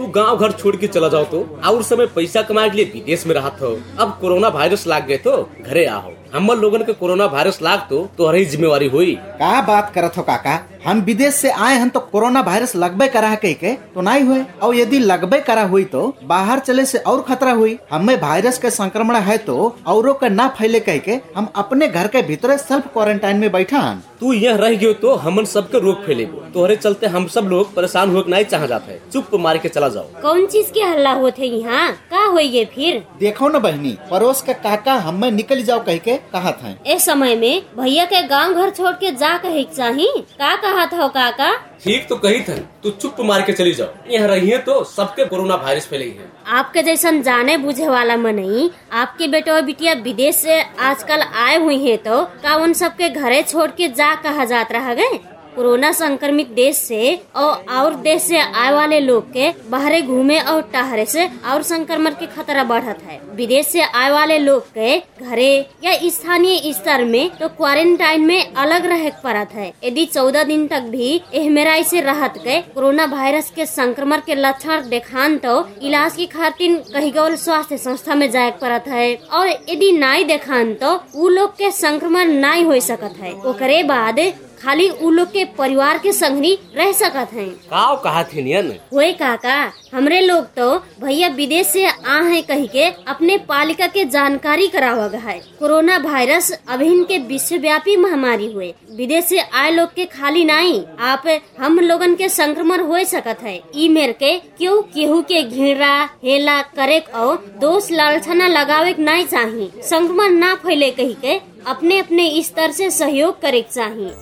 तू गाँव घर छोड़ के चला जाओ तो। और समय पैसा कमाए के लिए विदेश में रहा था। अब कोरोना वायरस लाग गए तो घरे आओ हम लोगन के कोरोना वायरस लाग तो तुम्हारी जिम्मेवारी हुई। का बात करत हो काका? हम विदेश से आए हैं तो कोरोना वायरस लगबे करा कह के? तो नहीं हुए। और यदि लगबे करा हुई तो बाहर चले से और खतरा हुई। हमें वायरस के संक्रमण है तो औरों के ना फैले कह के हम अपने घर के भीतर सेल्फ क्वारंटाइन में बैठा हन तू यह रह गयो तो हम हमन सबके रोग फैलेगो तोहरे चलते हम सब लोग परेशान हो नहीं चाह जाते चुप मार के चला जाओ। कौन चीज़ के हल्ला होते यहाँ? का होइए फिर? देखो न बहनी पड़ोस के काका हमें निकल जाओ कह के। कहा था। इस समय में भैया के गाँव घर छोड़ के जा कहे चाही? का कहा था काका? ठीक तो कही था तू चुप मार के चली जाओ। यहाँ रही है तो सबके कोरोना वायरस फैले है। आपके जैसा जाने बुझे वाला मन मनई आपके बेटे और बिटिया विदेश से आजकल आए हुई है तो का उन सबके घरे छोड़ के जा कहा जात रहा गए? कोरोना संक्रमित देश से और और देश से आए वाले लोग के बाहरे घूमे और टहरे से और संक्रमण के खतरा बढ़त है। विदेश से आए वाले लोग के घरे या स्थानीय स्तर में तो क्वारंटाइन में अलग रहे पड़त है। यदि चौदह दिन तक भी एहमेराई से राहत के कोरोना वायरस के संक्रमण के लक्षण देखान तो इलाज की खातिर कहीं गौर स्वास्थ्य संस्था में जाए पड़त है। और यदि नाई देखान तो उ लोग के संक्रमण नाई हो सकत है। ओकरे बाद खाली उ लोग के परिवार के संगनी रह सकत हैं। काव कहा थे नियन? हुए काका हमरे लोग तो भैया विदेश से आ है कही के अपने पालिका के जानकारी करावा है। कोरोना वायरस अभिन के विश्वव्यापी महामारी हुए। विदेश से आए लोग के खाली नहीं आप हम लोगन के संक्रमण हो सकत है। ई मेर के क्यों केहू के घिरा हेला करे और दोष लालछना लगावे नहीं चाहिए संक्रमण ना फैले कही के अपने अपने स्तर से सहयोग करे चाहिए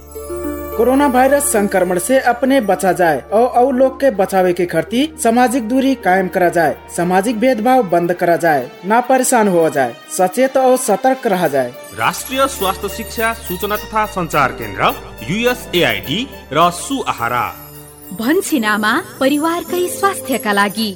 कोरोना वायरस संक्रमण से अपने बचा जाए और और लोग के बचावे के खर्ती सामाजिक दूरी कायम करा जाए सामाजिक भेदभाव बंद करा जाए ना परेशान हो जाए सचेत और सतर्क रहा जाए राष्ट्रिय स्वास्थ्य शिक्षा सूचना तथा संचार केन्द्र युएसएआइडी र सुआहारा। भन्छिनामा परिवारकै स्वास्थ्यका लागि।